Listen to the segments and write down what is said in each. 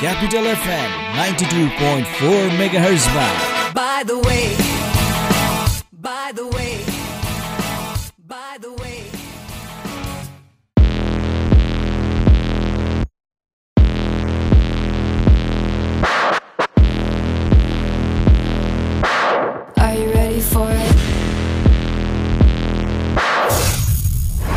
Capital FM 92.4 MHz. band. By the way, by the way, by the way. Are you ready for it?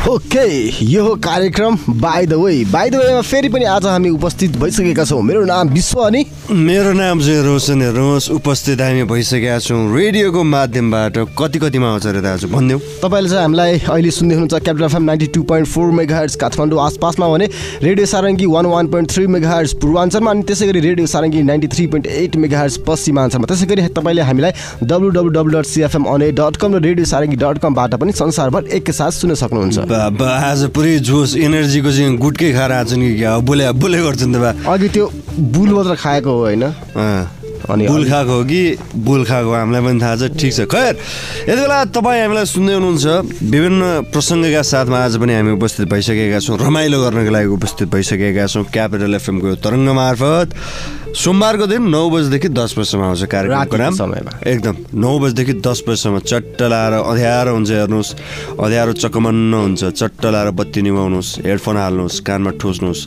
Hook okay यो हो कार्यक्रम by the way by the वेमा फेरि पनि आज हामी उपस्थित भइसकेका छौँ। मेरो नाम विश्व अनि मेरो नाम चाहिँ रोशन हेर्नुहोस्। उपस्थित हामी भइसकेका छौँ रेडियोको माध्यमबाट। कति कतिमा आउँछ अरे दाजु भनिदेऊ। तपाईँले चाहिँ हामीलाई अहिले सुन्दै हुनुहुन्छ Capital FM ninety two point four mega hertz Kathmandu आसपासमा भने radio Sarangi one one point three mega hertz पूर्वाञ्चलमा अनि त्यसै गरी radio Sarangi ninety three point eight mega hertz पश्चिमाञ्चलमा। त्यसै गरी तपाईँले हामीलाई W W W dot CFM अने डट कम र रेडियो सारङ्गी डट कमबाट पनि संसारभर एकैसाथ सुन्न सक्नुहुन्छ। आज पुरै जोस एनर्जीको चाहिँ गुटकै खाएर आएको नि क्या? बोले बोले गर्छ नि त बा। अघि त्यो बुल मात्र खाएको हो होइन। अनि बुल खाएको हो कि? बुल खाएको हामीलाई पनि थाहा छ ठिक छ। खैर यति बेला तपाईँ हामीलाई सुन्दै हुनुहुन्छ। विभिन्न प्रसङ्गका साथमा आज पनि हामी उपस्थित भइसकेका छौँ। रमाइलो गर्नको लागि उपस्थित भइसकेका छौँ। क्यापिटल एफएमको तरङ्ग मार्फत। सोमबारको दिन नौ बजीदेखि दस बजीसम्म आउँछ कार्यक्रमको नाम। समयमा। एकदम। नौ बजीदेखि दस बजीसम्म चट्ट लाएर अँध्यारो हुन्छ हेर्नुहोस्। अँध्यारो चकमन्न हुन्छ। चट्ट लाएर बत्ती निभाउनुहोस्। हेडफोन हाल्नुहोस्। कानमा ठोस्नुहोस्।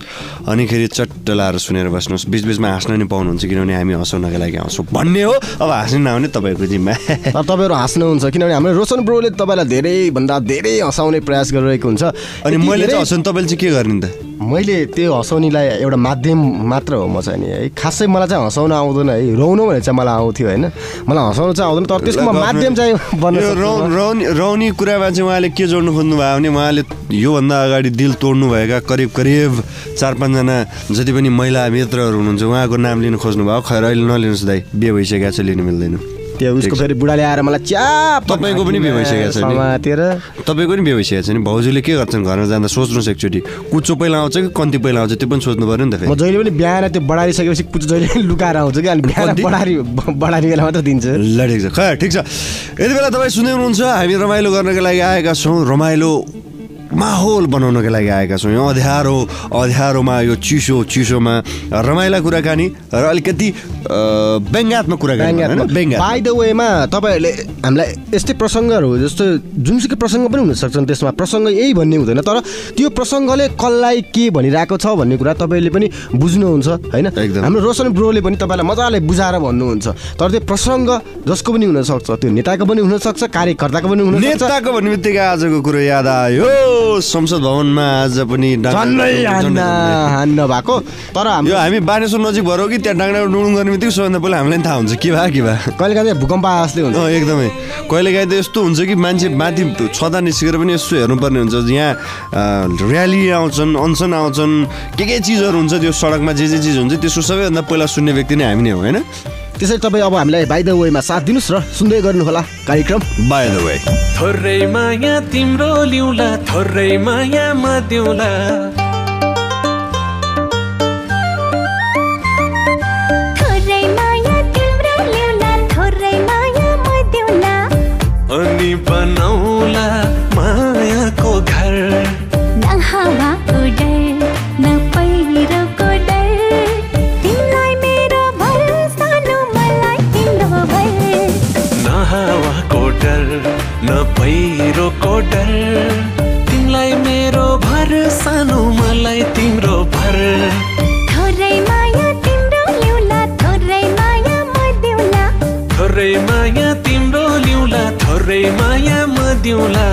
अनिखेरि चट्ट लाएर सुनेर बस्नुहोस्। बिचबिचमा हाँस्न नि पाउनुहुन्छ किनभने हामी हँसाउनका लागि आउँछौँ। भन्ने हो। अब हाँस्नु नआउने तपाईँको जिम्मा। तपाईँहरू हाँस्नुहुन्छ किनभने हाम्रो रोशन ब्रोले तपाईँलाई धेरैभन्दा धेरै हँसाउने प्रयास गरिरहेको हुन्छ। अनि मैले चाहिँ हँसाउनु तपाईँले चाहिँ के गर्ने त? मैले त्यो हँसाउनेलाई एउटा माध्यम मात्र हो म चाहिँ नि है। खासै मलाई चाहिँ हँसाउन आउँदैन है। रौनु भने चाहिँ मलाई आउँथ्यो होइन। मलाई हँसाउनु चाहिँ आउँदैन तर त्यसको म माध्यम चाहिँ बन्न यो सक्छु रौ म। रौनी रौनी कुरामा चाहिँ उहाँले के जोड्नु खोज्नु भयो भने उहाँले योभन्दा अगाडि दिल तोड्नु भएका करिब करिब चार पाँचजना जति पनि महिला मित्रहरू हुनुहुन्छ उहाँको नाम लिनु खोज्नु भयो खैर अहिले नलिनुहोस् दाइ बिहे भइसकेको छ लिनु मिल्दैन। त्यो उसको फेरि बुढाले आएर मलाई च्याप तपाईँको पनि बिहे भइसकेको छ? समातेर। तपाईँको नि बिहे भइसकेको छ नि? भाउजूले के गर्छन् घरमा जाँदा सोच्नुहोस् एकचोटि कुचो पहिला आउँछ कि कन्ती पहिला आउँछ? त्यो पनि सोच्नु पऱ्यो नि त म जहिले पनि बिहान त्यो बढारिसकेपछि कुचो जहिले पनि लुकाएर आउँछु कि? अनि बिहान? बढारी बढारी बेला मात्र दिन्छ। ल ठिक छ। खै ठिक छ। यति बेला तपाईँ सुन्दै हुनुहुन्छ। हामी रमाइलो गर्नको लागि आएका छौँ। रमाइलो माहौल बनाउनको लागि आएका छौँ। यो अँध्यारो अँध्यारोमा यो चिसो चिसोमा रमाइला कुराकानी र अलिकति अ, व्यङ्ग्यात्मक कुराकानी बाई द वेमा तपाईँहरूले हामीलाई यस्तै प्रसङ्गहरू जस्तो जुनसुकै प्रसङ्ग पनि हुनसक्छन् त्यसमा। प्रसङ्ग यही भन्ने हुँदैन तर त्यो प्रसङ्गले कसलाई के भनिरहेको छ भन्ने कुरा तपाईँले पनि बुझ्नुहुन्छ होइन? एकदम। हाम्रो रोशन ब्रोले पनि तपाईँलाई मजाले बुझाएर भन्नुहुन्छ। तर त्यो प्रसङ्ग जसको पनि हुनसक्छ त्यो नेताको पनि हुनसक्छ कार्यकर्ताको पनि हुनसक्छ। नेताको भन्ने बित्तिकै आजको कुरो याद आयो। संसद भवनमा आज पनि हान्न भएको। तर यो हाम्रो हामी बानेश्वर नजिक भएर कि त्यहाँ डाङ्डा डुडुङ गर्ने बित्तिकै सबभन्दा पहिला हामीलाई थाहा हुन्छ। के भए के भए कहिले काहीँ भूकम्प आए जस्तै हुन्छ। एकदमै। कहिलेकाहीँ त यस्तो हुन्छ कि मान्छे माथि छँदा निस्केर पनि यसो हेर्नुपर्ने हुन्छ। यहाँ अँ, र्याली आउँछन् अनसन आउँछन् के के चिजहरू हुन्छ त्यो सडकमा जे जे चिज हुन्छ त्यसको सबैभन्दा पहिला सुन्ने व्यक्ति नै हामी नै हो होइन? त्यसै तपाईँ अब हामीलाई बाई द वेमा साथ दिनुहोस् र सुन्दै गर्नुहोला कार्यक्रम. बाई द वे थोरै माया तिम्रो लिउँला थोरै माया म दिउँला। पहिरोको डर तिमीलाई मेरो भर सानो मलाई तिम्रो भर। थोरै माया तिम्रो ल्याउला थोरै माया म दिउँला। थोरै माया तिम्रो लिउँला थोरै माया म दिउँला।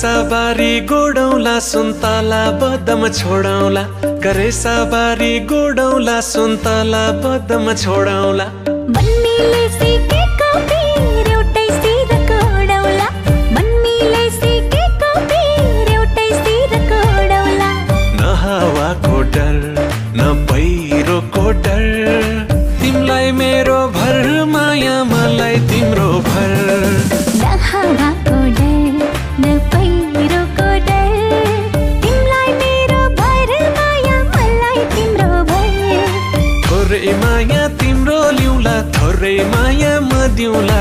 करेसाबारी गोडौला सुन्तला बदम छोडाउला करेसाबारी गोडौला सुन्तला बदम उडाउला न हावाको डर न पहिरोको डर। तिमीलाई मेरो भर माया मलाई तिम्रो भर। थोरै माया म दिउँला।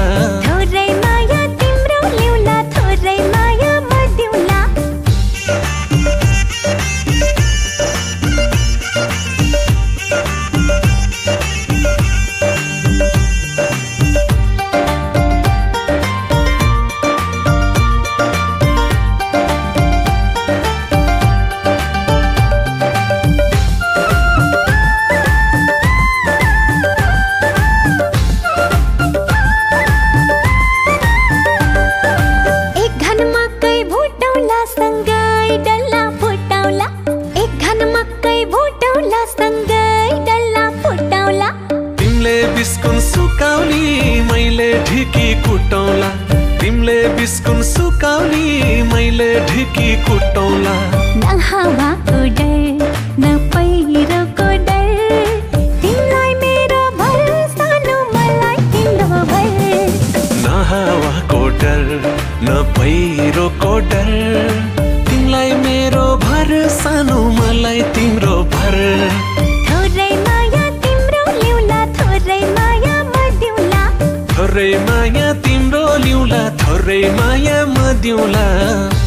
थोरै माया म दिउँला।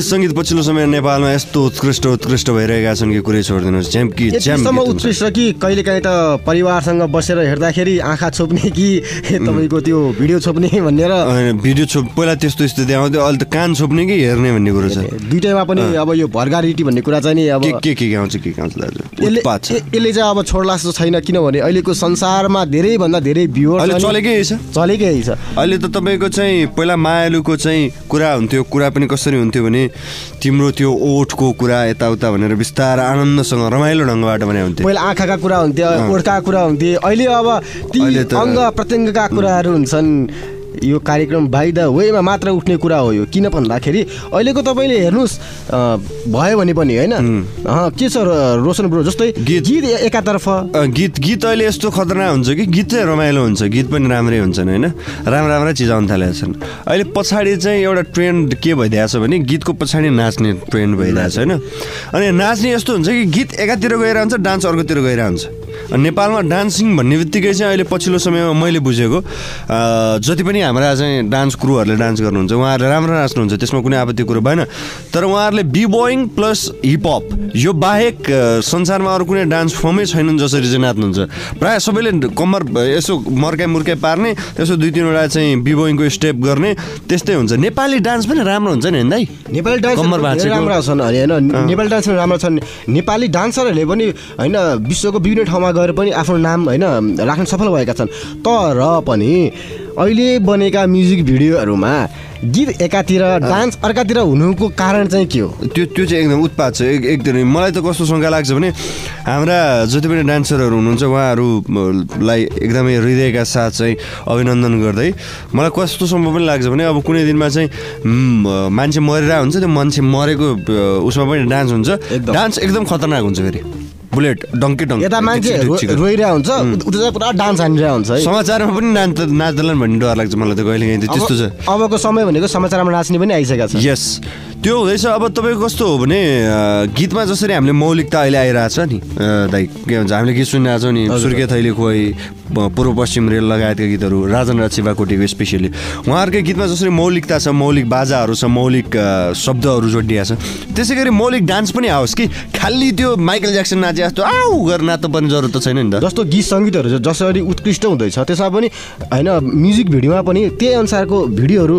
गीत सङ्गीत पछिल्लो समय नेपालमा यस्तो उत्कृष्ट उत्कृष्ट भइरहेका छन् कि कुरै छोडिदिनुहोस्। ज्याम कि ज्याम यतिसम्म गीत हुन्छ। उत्कृष्ट कि कहिलेकाहीँ त परिवारसँग बसेर हेर्दाखेरि आँखा छोप्ने कि तपाईँको त्यो भिडियो छोप्ने भनेर भिडियो छोप पहिला त्यस्तो स्थिति आउँथ्यो अहिले त कान छोप्ने कि हेर्ने भन्ने कुरो छ? दुइटैमा पनि अब यो भर्गारिटी भन्ने कुरा चाहिँ नि अब के के आउँछ के आउँछ दाजु? यसले चाहिँ अब छोड्ला जस्तो छैन किनभने अहिलेको संसारमा धेरैभन्दा धेरै भ्युवर अहिले चलेकै छ। चलेकै छ। अहिले त तपाईँको चाहिँ पहिला मायालुको चाहिँ कुरा हुन्थ्यो कुरा पनि कसरी हुन्थ्यो भने तिम्रो त्यो ओठको कुरा यताउता भनेर बिस्तार आनन्दसँग रमाइलो ढङ्गबाट भने हुन्थ्यो। पहिला आँखाका कुरा हुन्थ्यो ओठका कुरा हुन्थे अहिले अब ती अङ्ग प्रत्यङ्गका कुराहरू हुन्छन्। यो कार्यक्रम बाई द वेमा मात्र उठ्ने कुरा हो यो। किन भन्दाखेरि अहिलेको तपाईँले हेर्नुहोस् भयो भने पनि होइन? के छ रोशन ब्रो जस्तै गीत- गीत एकातर्फ? गीत गीत अहिले यस्तो खतरनाक हुन्छ कि गीत चाहिँ रमाइलो हुन्छ गीत पनि राम्रै हुन्छन् होइन? राम्रा राम्रा चिज आउनु थालेका छन्। अहिले पछाडि चाहिँ एउटा ट्रेन्ड के भइदिएको छ भने गीतको पछाडि नाच्ने ट्रेन्ड भइरहेको छ होइन? अनि नाच्ने यस्तो हुन्छ कि गीत एकातिर गएर हुन्छ डान्स अर्कोतिर गएर हुन्छ नेपालमा डान्सिङ भन्ने बित्तिकै चाहिँ अहिले पछिल्लो समयमा मैले बुझेको जति पनि हाम्रा चाहिँ डान्स क्रुहरूले डान्स गर्नुहुन्छ। उहाँहरूले राम्रो नाच्नुहुन्छ त्यसमा कुनै आपत्ति कुरो भएन। तर उहाँहरूले बी बोइङ प्लस हिपहप यो बाहेक संसारमा अरू कुनै डान्स फर्मै छैनन् जसरी चाहिँ नाच्नुहुन्छ। प्रायः सबैले कम्मर यसो मर्काइ मुर्काइ पार्ने यसो दुई तिनवटा चाहिँ बिबोइङको स्टेप गर्ने त्यस्तै हुन्छ। नेपाली डान्स पनि राम्रो हुन्छ नि होइन दाइ? नेपाली डान्स। राम्रा छन् अरे होइन नेपाली डान्स पनि राम्रो छन्। नेपाली डान्सरहरूले पनि होइन विश्वको विभिन्न ठाउँमा गएर पनि आफ्नो नाम होइन राख्न सफल भएका छन्। तर पनि अहिले बनेका म्युजिक भिडियोहरूमा गीत एकातिर डान्स अर्कातिर हुनुको कारण चाहिँ के हो? त्यो त्यो चाहिँ एकदम उत्पाद छ एक एकदमै मलाई त कस्तो शङ्का लाग्छ भने हाम्रा जति पनि डान्सरहरू हुनुहुन्छ उहाँहरूलाई एकदमै हृदयका साथ चाहिँ अभिनन्दन गर्दै मलाई कस्तो सम्भव पनि लाग्छ भने अब कुनै दिनमा चाहिँ मान्छे मरेर हुन्छ त्यो मान्छे मरेको उसमा पनि डान्स हुन्छ। डान्स एकदम खतरनाक हुन्छ फेरि। बुलेट डङ्की डङ्की यता मान्छे रोइरहेको हुन्छ उता चाहिँ पुरा डान्स हानिरहेको हुन्छ है समाचारमा पनि नाच नाच्दैनन् भन्ने डर लाग्छ मलाई त कहिले काहीँ त्यस्तो छ अब- अबको समय भनेको समाचारमा नाच्ने पनि आइसकेको छ यस त्यो हुँदैछ अब तपाईँको कस्तो हो भने गीतमा जसरी हामीले मौलिकता अहिले आइरहेछ नि दाइ के भन्छ हामीले गीत सुनिरहेको छौँ नि सुर्के थैली खोइ पूर्व पश्चिम रेल लगायतका गीतहरू राजन राज शिवाकोटीको स्पेसियली उहाँहरूकै गीतमा जसरी मौलिकता छ मौलिक बाजाहरू छ मौलिक शब्दहरू जोडिया छ त्यसै गरी मौलिक डान्स पनि आओस् कि खालि त्यो माइकल ज्याक्सन नाचे जस्तो आऊ गरेर नाच्नुपर्ने जरुरत त छैन नि त। जस्तो गीत सङ्गीतहरू जसरी उत्कृष्ट हुँदैछ त्यसमा पनि होइन म्युजिक भिडियोमा पनि त्यही अनुसारको भिडियोहरू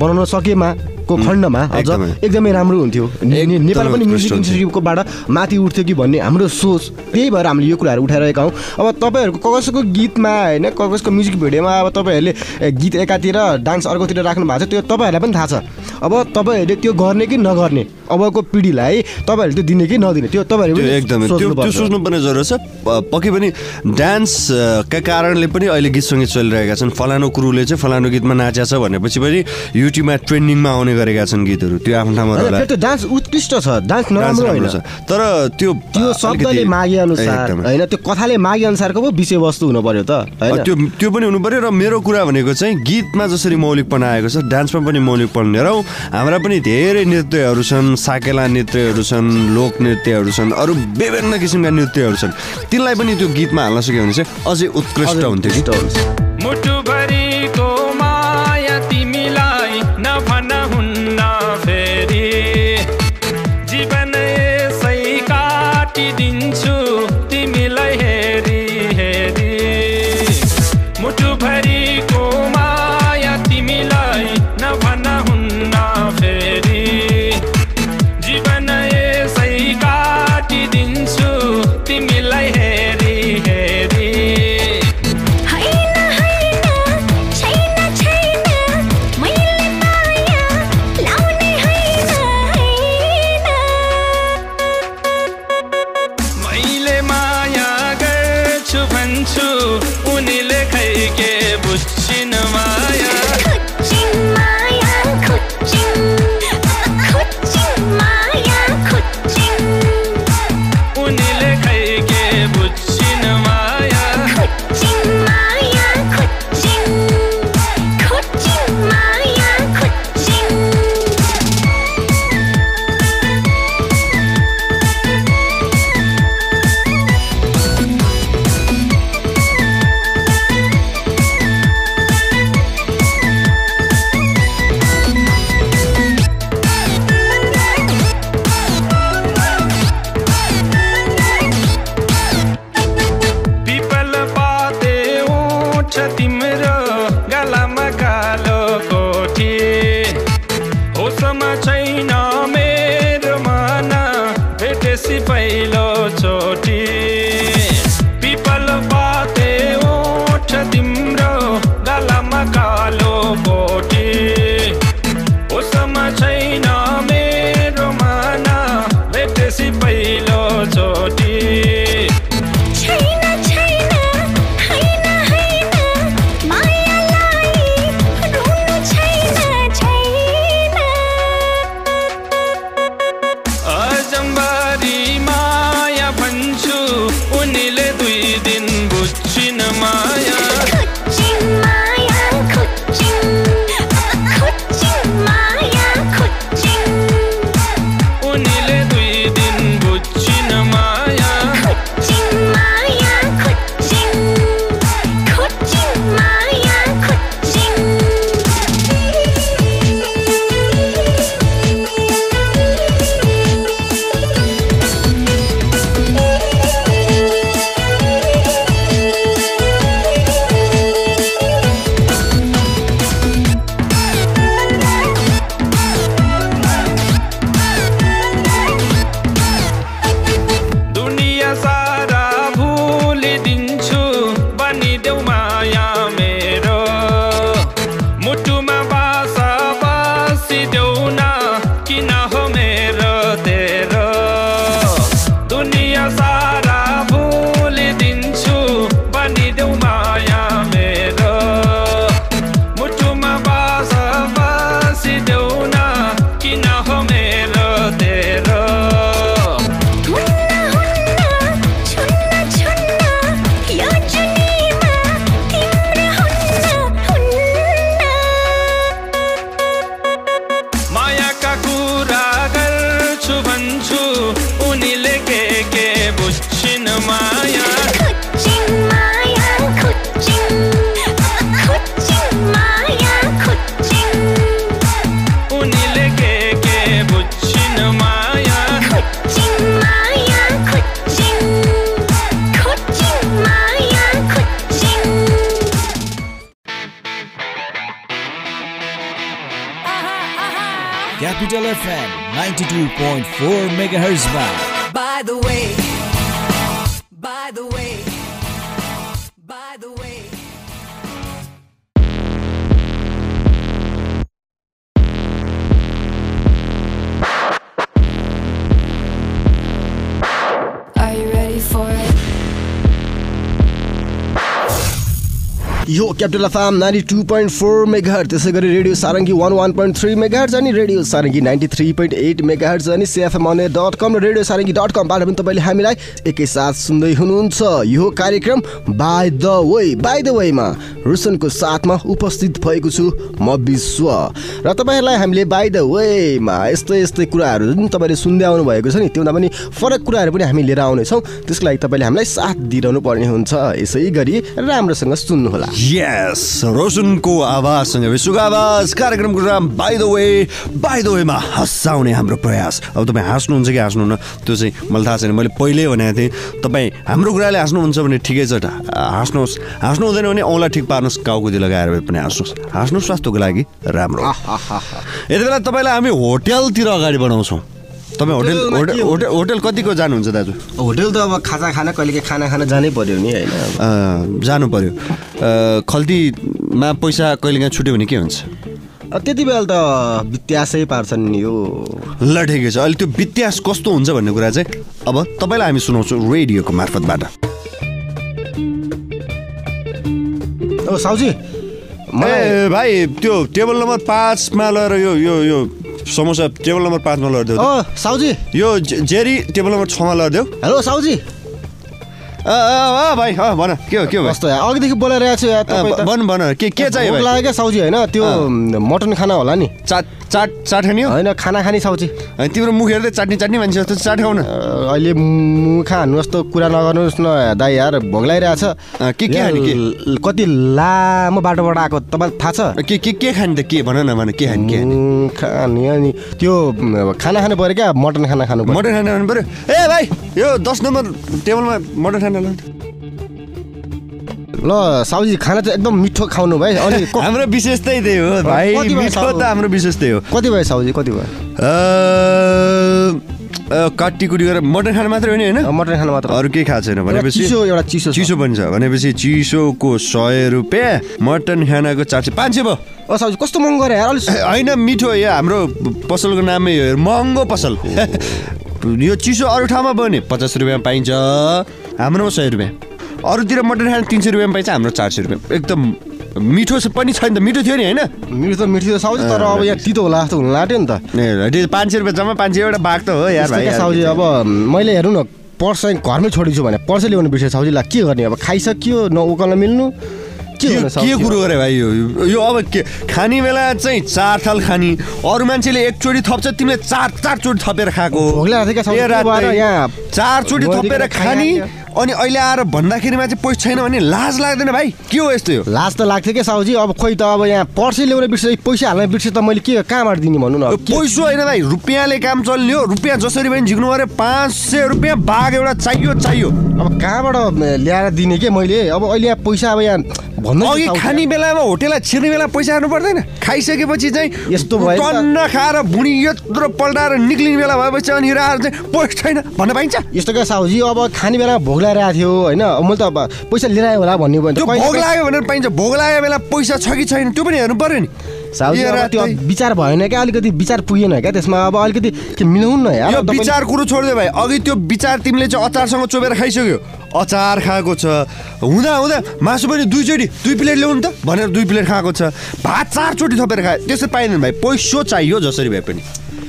बनाउन सकेमा। को खण्डमा अझ एकदमै। राम्रो हुन्थ्यो। नेपाल पनि म्युजिक। इन्स्टिट्युटकोबाट माथि उठ्थ्यो कि भन्ने हाम्रो सोच। त्यही भएर हामीले यो कुराहरू उठाइरहेका हौँ। अब तपाईँहरूको कसैको गीतमा होइन कसैको म्युजिक भिडियोमा अब तपाईँहरूले गीत एकातिर डान्स अर्कोतिर राख्नु भएको छ त्यो तपाईँहरूलाई पनि थाहा छ। अब तपाईँहरूले त्यो गर्ने कि नगर्ने? अबको पिँढीलाई तपाईँहरूले त्यो दिने कि नदिने? त्यो तपाईँहरू त्यो पनि एकदमै। त्यो। सोच्नुपर्ने जरुरत छ। पक्कै पनि डान्सका कारणले पनि अहिले गीत सङ्गीत चलिरहेका छन्। फलानु कुरुले चाहिँ फलानु गीतमा नाच्या छ भनेपछि पनि युट्युबमा ट्रेन्डिङमा आउने गरेका छन् गीतहरू त्यो आफ्नो ठाउँमा रहला फेरि त्यो डान्स उत्कृष्ट छ डान्स नराम्रो होइन। तर त्यो त्यो शब्दले मागे अनुसार। होइन त्यो कथाले मागे अनुसारको पो विषयवस्तु हुनु पर्यो त होइन। त्यो त्यो पनि हुनु पर्यो र मेरो कुरा भनेको चाहिँ गीतमा जसरी मौलिकपन आएको छ डान्समा पनि मौलिकपन लिएर। हाम्रा पनि धेरै नृत्यहरू छन् साकेला नृत्यहरू छन् लोक नृत्यहरू छन् अरू विभिन्न किसिमका नृत्यहरू छन्। तिनलाई पनि त्यो गीतमा हाल्न सक्यो भने चाहिँ अझै उत्कृष्ट हुन्थ्यो कि? भेटेसी पहिलो चोटि। Capital FM ninety two point four megahertz त्यसै गरी radio Sarangi one one point three megahertz अनि radio Sarangi ninety three point eight megahertz अनि सिएफएम डट कम र रेडियो सारङ्गी डट कमबाट पनि तपाईँले हामीलाई एकैसाथ सुन्दै हुनुहुन्छ। यो कार्यक्रम by the way by the वेमा रोशनको साथमा उपस्थित भएको छु म विश्व। र तपाईँहरूलाई हामीले बाई द वेमा यस्तै यस्तै कुराहरू जुन तपाईँले सुन्दै आउनु भएको छ नि त्योभन्दा पनि फरक कुराहरू पनि हामी लिएर आउनेछौँ। त्यसको लागि तपाईँले हामीलाई साथ दिइरहनु पर्ने हुन्छ। यसै गरी राम्रोसँग सुन्नुहोला। यस रोशनको आवाजसँग विश्वको आवाज कार्यक्रमको नाम by the way by the वेमा हँसाउने हाम्रो प्रयास। अब तपाईँ हाँस्नुहुन्छ कि हाँस्नुहुन्न? त्यो चाहिँ मलाई थाहा छैन। मैले पहिल्यै भनेको थिएँ तपाईँ हाम्रो कुराले हाँस्नुहुन्छ भने ठिकै छ हाँस्नुहोस्। हाँस्नु हुँदैन भने औँला ठिक पार्नुहोस् काउकुदी लगाएर भए पनि हाँस्नुहोस्। हाँस्नु स्वास्थ्यको लागि राम्रो। यति बेला तपाईँलाई हामी होटेलतिर अगाडि बढाउँछौँ। तपाईँ होटेल होटेल? होटेल होटेल कतिको जानुहुन्छ दाजु? होटेल त अब खाजा खाना कहिले खाना खाना जानै पर्यो नि होइन जानु पर्यो। खल्तीमा पैसा कहिलेकाहीँ छुट्यो भने के हुन्छ? त्यति बेला त वित्यासै पार्छन् नि यो। ल ठिकै छ। अहिले त्यो वित्यास कस्तो हुन्छ भन्ने कुरा चाहिँ अब तपाईँलाई हामी सुनाउँछौँ रेडियोको मार्फतबाट। ओ साउजी मलाई ए भाइ त्यो टेबल नम्बर पाँचमा लगेर यो यो यो समोसा टेबल नम्बर पाँचमा लगेर देऊ ओ साउजी। यो जेरी टेबल नम्बर छमा लगेर देऊ हेलो साउजी। भाइ भन के हो के हो? कस्तो अघिदेखि बोलाइरहेको छु भन भन के के चाहियो लाग्यो क्या साउजी होइन? त्यो मटन खाना होला नि। चाट चाट चाट खाने हो? होइन खाना खाने साउजी अनि तिम्रो मुख हेर्दै चाट्ने चाट्ने मान्छे जस्तो चाट खाऊ न। अ, अहिले मुखा हान्नु जस्तो कुरा नगर्नुहोस् न दाइ यार अँ, के- के खाने, के? कति लामो बाटोबाट आएको तपाईँलाई थाहा छ? के के के खाने त के? भन न भन के खाने के खाने? अनि त्यो खाना खानु पऱ्यो क्या? मटन खाना खानु मटन खाना खानु पऱ्यो? ए भाइ यो दस नम्बर टेबलमा मटन खाना ल। ल साउजी खाना चाहिँ एकदम मिठो खाउनु भाइ। अनि हाम्रो विशेष त्यही त्यही हो भाइ मिठो? त हाम्रो विशेष त्यही हो। कति भयो साउजी कति भयो? काटी कुटी गरेर मटन खाना मात्रै हो नि होइन? मटन खाना मात्र। अरू केही खाएको छैन भनेपछि चिसो एउटा चिसो। चिसो पनि छ भनेपछि चिसोको सय रुपियाँ मटन खानाको चार सय पाँच सय भयो। ओ साउजी कस्तो महँगो गरे होइन मिठो यो हाम्रो पसलको नामै हो महँगो पसल। यो चिसो अरू ठाउँमा भयो नि पचास रुपियाँमा पाइन्छ हाम्रोमा सय रुपियाँ। अरूतिर मटन खाना तिन सय रुपियाँमा पाइन्छ हाम्रो चार सय रुपियाँ एकदम मिठो छ- पनि छैन त मिठो थियो नि होइन मिठो त मिठो साउजी तर अब यहाँ तितो होला जस्तो हुनु लाग्यो नि त पाँच सय रुपियाँ जम्मा पाँच सय एउटा बाघ त हो यार भाइ। साउजी अब मैले हेर्नु न पर्स चाहिँ घरमै छोडिदिन्छु भने पर्सै ल्याउनु बिर्सेँ साउजीलाई के गर्ने अब खाइसक्यो न उकाल्न मिल्नु के? कुरो गरे भाइ यो यो अब के खाने बेला चाहिँ चार थाल खाने अरू मान्छेले एकचोटि थप्छ तिमीले चार चारचोटि थपेर खाएको चारचोटि थपेर खाने। अनि अहिले आएर भन्दाखेरिमा चाहिँ पैसा छैन भने लाज लाग्दैन भाइ। के हो यस्तो यो? लाज त लाग्थ्यो क्या साउजी? अब खोइ त अब यहाँ पर्सै ल्याउन बिर्सेँ पैसा हाल्न बिर्सेँ त मैले के कहाँबाट दिने भन्नु न पैसो होइन भाइ रुपियाँले काम चल्ने हो रुपियाँ जसरी पनि झिक्नु पऱ्यो पाँच सय रुपियाँ बाघ एउटा चाहियो चाहियो। अब कहाँबाट ल्याएर दिने के मैले? अब अहिले यहाँ पैसा अब यहाँ भन्दै अघि खाने बेलामा होटेललाई छिर्ने बेला पैसा हाल्नु पर्दैन। खाइसकेपछि चाहिँ यस्तो भयो नि त। टन्न खाएर भुँडी यत्रो पल्टाएर निक्लिने बेला भएपछि अनि आएर चाहिँ पैसा छैन। भन्न पाइन्छ? यस्तो क्या साउजी? अब खाने बेलामा भोक लगाइरहेको थियो होइन? मैले त अब पैसा लिएर आयो होला भन्ने भयो त्यो भने त भोग लाग्यो भनेर पाइन्छ। भोग लागेको बेला पैसा छ कि छैन त्यो पनि हेर्नु पर्यो नि। त्यो विचार भएन क्या? अलिकति विचार पुगेन क्या त्यसमा? अब अलिकति मिलाउनु न यार। यो तपाईँले- विचार कुरो छोडिदियो भाइ। अघि त्यो विचार तिमीले चाहिँ अचारसँग चोबेर खाइसक्यो। अचार खाएको छ। हुँदा हुँदा मासु पनि दुईचोटि दुई प्लेट ल्याउनु त भनेर दुई प्लेट खाएको छ। भात चारचोटि थपेर खायो। त्यसो पाइँदैन भाइ। पैसो चाहियो जसरी भए पनि।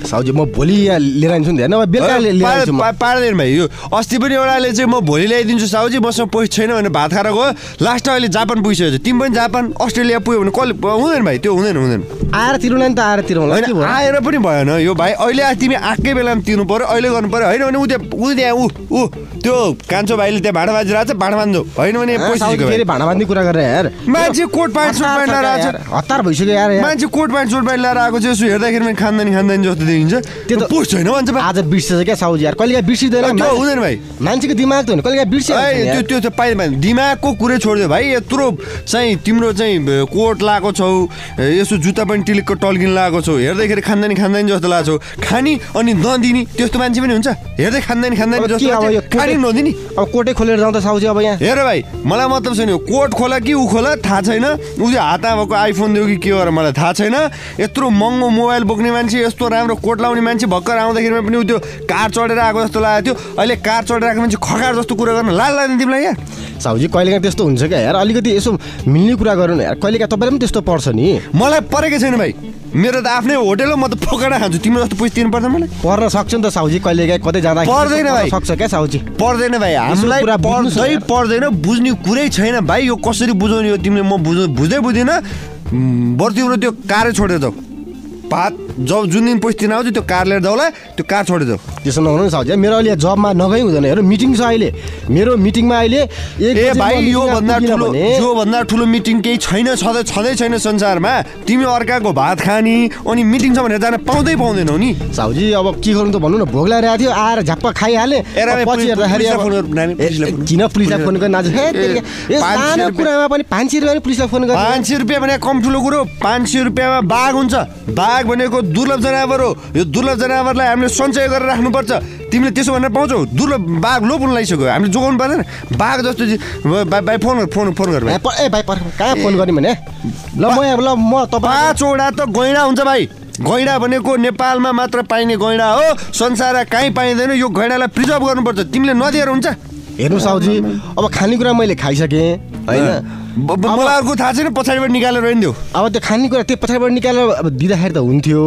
साउजी म भोलि यहाँ लिएर आइन्छु नि होइन बेलुका लिएर पार्दैन भाइ यो अस्ति पनि एउटाले चाहिँ म भोलि ल्याइदिन्छु साउजी मसँग पैसा छैन भने भात खाएर गयो। लास्ट अहिले जापान पुगिसकेको छ तिमी पनि जापान अस्ट्रेलिया पुग्यो भने कसले हुँदैन भाइ त्यो हुँदैन हुँदैन। आएर तिर्नु नि त आएर तिरौँ होइन आएर पनि भएन यो भाइ। अहिले तिमी आएकै बेलामा तिर्नु पर्यो अहिले गर्नु पर्यो। होइन भने उद्या उद्या ऊ ऊ त्यो कान्छो भाइले त्यहाँ भाँडा बाजिरहेको छ भाँडा बाँध्नु। होइन भने पैसा। भाँडा बाँध्ने कुरा गरेर यार मान्छे कोट प्यान्ट सुट प्यान्ट छ लगाएर हतार भइसक्यो यार। मान्छे कोट प्यान्ट सुट प्यान्ट लगाएर आएको छ यसो हेर्दाखेरि पनि खानदानी खानदानी जस्तो देखिन्छ त्यो त- पोस्ट छैन भन्छ। आज बिर्सेछ क्या साउजी यार। कहिले काहीँ बिर्सिँदैन हुँदैन भाइ। मान्छेको दिमाग त हुने। कहिले काहीँ नि त्यो। त्यो त पाइँदैन दिमागको कुरै छोडिदियो भाइ। यत्रो चाहिँ तिम्रो चाहिँ कोट लगाएको छौ। यसो जुत्ता पनि टिलिकको टल्किन लगाएको छौ। हेर्दाखेरि खानदानी खानदानी जस्तो लगाएको छौ खानी अनि नदिने त्यस्तो मान्छे पनि हुन्छ। हेर्दै खानदानी अब जस्तो खानी नदिने। अब कोटै खोलेर जाउँ त साउजी अब यहाँ। हेर भाइ मलाई मतलब छैन कोट खोला कि ऊ खोला थाहा छैन। उसले हातमा भएको आइफोन दियो कि के हो र मलाई थाहा छैन। यत्रो महँगो मोबाइल बोक्ने मान्छे यस्तो राम्रो कोट लाउने मान्छे भर्खर आउँदाखेरिमा पनि त्यो कार चढेर आएको जस्तो लागेको थियो। अहिले कार चढेर आएको मान्छे खकार जस्तो कुरा गर्न लाल लाग्दैन तिमीलाई यार साउजी कहिले काहीँ त्यस्तो हुन्छ क्या? यार अलिकति यसो मिल्ने कुरा गर्नु न यार। कहिले काहीँ तपाईँलाई पनि त्यस्तो पर्छ नि। मलाई परेकै छैन भाइ। मेरो त आफ्नै होटेल हो म त फोकाडा खान्छु। तिम्रो जस्तो पैसा तिर्नु पर्छ मलाई। पर्न सक्छ नि त साउजी कहिले काहीँ कतै जाँदा पर्दैन भाइ। सक्छ क्या साउजी पर्दैन भाइ। हामीलाई पर्दै। पर्दैन बुझ्ने कुरै छैन भाइ। यो कसरी बुझाउने हो तिमीले? म बुझ बुझ्दै बुझ्दिनँ बरु तिम्रो त्यो कारै छोडेर जाऊ। पात जब जुन दिन पैसा आउँछ त्यो कार लिएर जाउला त्यो कार छोडेर जाऊ त्यसो नहुनु नि साउजी मेरो अहिले जबमा नगई हुँदैन। हेर मिटिङ छ अहिले। मेरो मिटिङमा अहिले ए भाइ म यो मिटिङमा भन्दा पुगिनँ ठुलो भने यो भन्दा ठुलो मिटिङ केही छैन छँदै छँदै छैन संसारमा। तिमी अर्काको भात खाने अनि मिटिङ छ भनेर जान पाउँदै पाउँदैनौ नि। साउजी अब के गर्नु त भन्नु न भोग लगाइरहेको थियो आएर झ्याप्प खाइहालेँ। पछि हेर्दाखेरि। किन पुलिसलाई फोन गर्न आज सानो। कुरामा पनि पाँच सय रुपियाँ पुलिसलाई फोन गर्ने। पाँच सय रुपियाँ भने कम ठुलो कुरो पाँच सय रुपियाँमा बाघ हुन्छ। बाघ भनेको दुर्लभ जनावर हो। यो दुर्लभ जनावरलाई हामीले सञ्चय गरेर राख्नुपर्छ। तिमीले त्यसो भनेर पाउँछौ। दुर्लभ बाघ लोप हुन लागिसक्यो। हामीले जोगाउनु पर्दैन। बाघ जस्तो भाइ फोन फोन फोन गर। ए, भाइ कहाँ फोन गर्ने भने? ल म ल म तपाईँ पाँचवटा त गैँडा हुन्छ भाइ। गैँडा भनेको नेपालमा मात्र पाइने गैँडा हो। संसार कहीँ पाइँदैन। यो गैँडालाई प्रिजर्भ गर्नुपर्छ। तिमीले नदिएर हुन्छ। हेर्नु साउजी अब खानेकुरा मैले खाइसकेँ होइन? मलाई अर्को थाहा छैन पछाडिबाट निकालेर दियो अब त्यो खानेकुरा त्यो पछाडिबाट निकालेर अब दिँदाखेरि त हुन्थ्यो।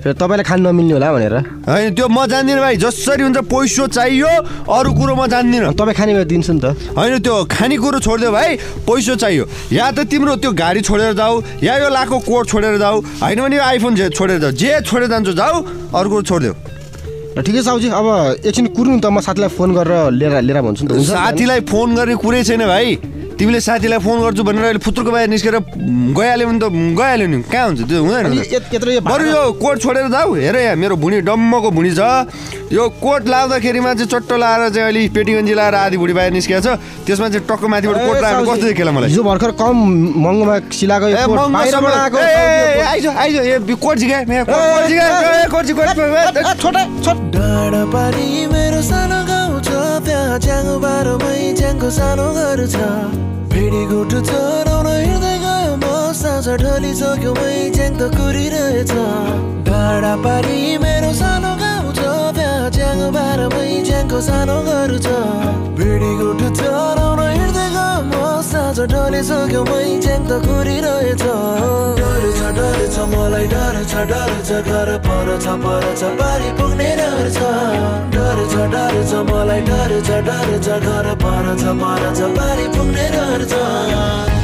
तपाईँलाई खानु नमिल्ने होला भनेर। होइन त्यो म जान्दिनँ भाइ जसरी हुन्छ पैसो चाहियो अरू कुरो म जान्दिनँ। तपाईँ खाने बेला दिन्छु नि त। होइन त्यो खानेकुरो छोडिदियो भाइ पैसो चाहियो। या त तिम्रो त्यो गाडी छोडेर जाऊ या यो लाको कोट छोडेर जाऊ। होइन भने यो आइफोन जे छोडेर जाऊ जे छोडेर जान्छौ जाऊ अरू कुरो छोडिदेऊ। ठिकै साउजी अब एकछिन कुर्नु त म साथीलाई फोन गरेर लिएर लिएर भन्छु नि त? साथीलाई फोन गर्ने कुरै छैन भाइ तिमीले साथीलाई फोन गर्छु भनेर अहिले फुत्रुको बाहिर निस्केर गइहाल्यो भने त गइहाल्यो नि। कहाँ हुन्छ? त्यो हुँदैन बरु यो कोट छोडेर जाऊ। हेर यहाँ मेरो भुँडी डम्मको भुँडी छ। यो कोट लाउँदाखेरिमा चाहिँ चट्टो लाएर चाहिँ अहिले पेटी गन्जी लाएर आधी भुँडी बाहिर निस्किएको छ। त्यसमा चाहिँ टक्क माथिबाट कोट लाएर कस्तो देखिएला मलाई? हिजो भर्खर कम महँगोमा सिलाएको आइज आइज ए कोट कोट मेरो सानो गाउँ छ त्यहाँ च्याङ्को सानो घर छ। भेडी गोठु हिँड्दै गयो म। साँझ ढलिसक्यो मै च्याङ त कुरिरहेछ। डाँडा पारी मेरो सानो गाउँ छ त्यहाँ च्याङ्गो बारोमै च्याङ्को सानो घर छ। भेडी गोठु चराउन हिँड्दै म साँझ ढलिसक्यो मै च्याङ त कुरिरहेछ। डर छ डर छ मलाई डर छ डर छ घर पर छ पर छ पारी पुग्ने डर छ डर छ डर छ मलाई डर छ डर छ घर पर छ पर छ पारी पुग्ने डर छ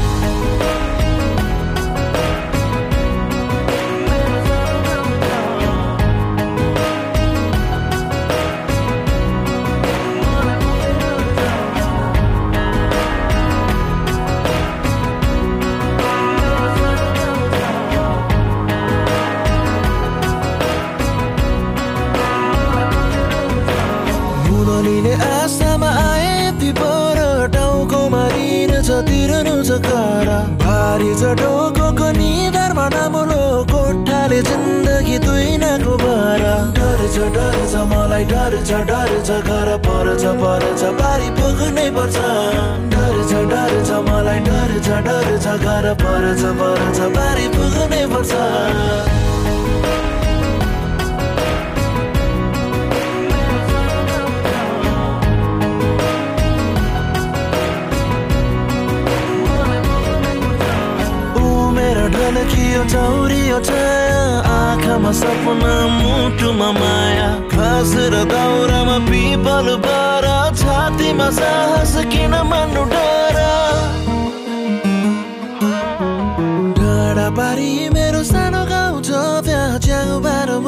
भारी छ डोको निधारमा नामुलो कोठाले जिन्दगी दुई नाको भर डर छ डर छ मलाई डर छ डर छ घर पर छ पर छ बारी पुग्नै पर्छ। डर छ डर छ मलाई डर छ डर छ घर पर छ पर छ बारी पुग्नै पर्छ। ढल्कियो चौरियो छाया आँखामा सपना मुटुमा माया घाँस र दाउरामा पिपल बर छातीमा साहस किन मान्नु डाँडा पारी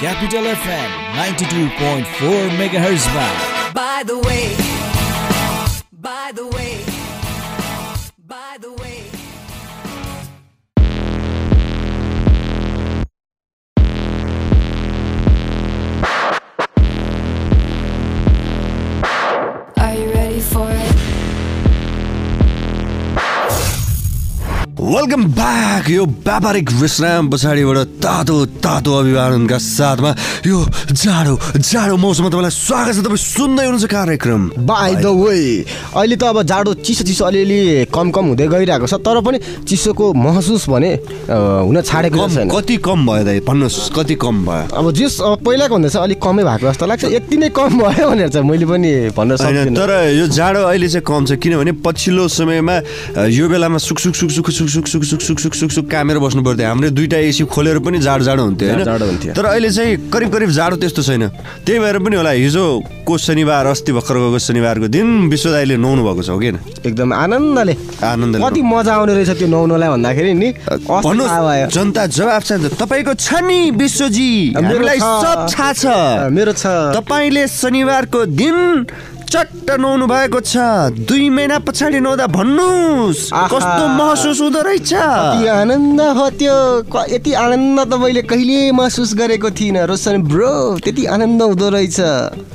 Capital FM 92.4 MHz. By the way, by the way, by the way. Are you ready for it? Welcome back यो व्यापारिक विश्राम पछाडिबाट तातो तातो अभिवादनका साथमा यो जाडो जाडो मौसममा तपाईँलाई स्वागत छ तपाईँ सुन्दै हुनुहुन्छ कार्यक्रम बाई द वे अहिले त अब जाडो चिसो चिसो अलिअलि कम कम हुँदै गइरहेको छ तर पनि चिसोको महसुस भने हुन छाडेको छैन कति कम भयो दाइ भन्नुहोस् कति कम भयो अब जस अब पहिलाको भन्दा चाहिँ अलिक कमै भएको जस्तो लाग्छ यति नै कम भयो भनेर चाहिँ मैले पनि भन्न सक्दिनँ तर यो जाडो अहिले चाहिँ कम छ किनभने पछिल्लो समयमा यो बेलामा सुक सुक सुक सुक सुक सुक सुक सुक सुक सुक कामेर बस्नु पर्थ्यो। हाम्रो दुइटा एसी खोलेर पनि जाडो जाडो हुन्थ्यो जाडो जाडो हुन्थ्यो। होइन तर अहिले चाहिँ करिब करिब जाडो त्यस्तो छैन। त्यही भएर पनि होला हिजोको शनिबार अस्ति भर्खर गएको शनिबारको दिन विश्व दाईले नुहाउनु भएको छ हो कि एकदम आनन्दले। आनन्दले कति मजा आउने रहेछ त्यो नुहाउनलाई भन्दाखेरि नि। जनता जवाब चाहन्छ। तपाईँको छ नि विश्वजी? छ। छ। मेरो छ। तपाईँले शनिबारको दिन चट्ट नुहाउनु भएको छ। दुई महिना पछाडि नुहाउँदा भन्नुहोस्। कस्तो महसुस हुँदो रहेछ? आनन्द हो त्यो। यति आनन्द त मैले कहिले महसुस गरेको थिइनँ रोशन ब्रो त्यति आनन्द हुँदो रहेछ।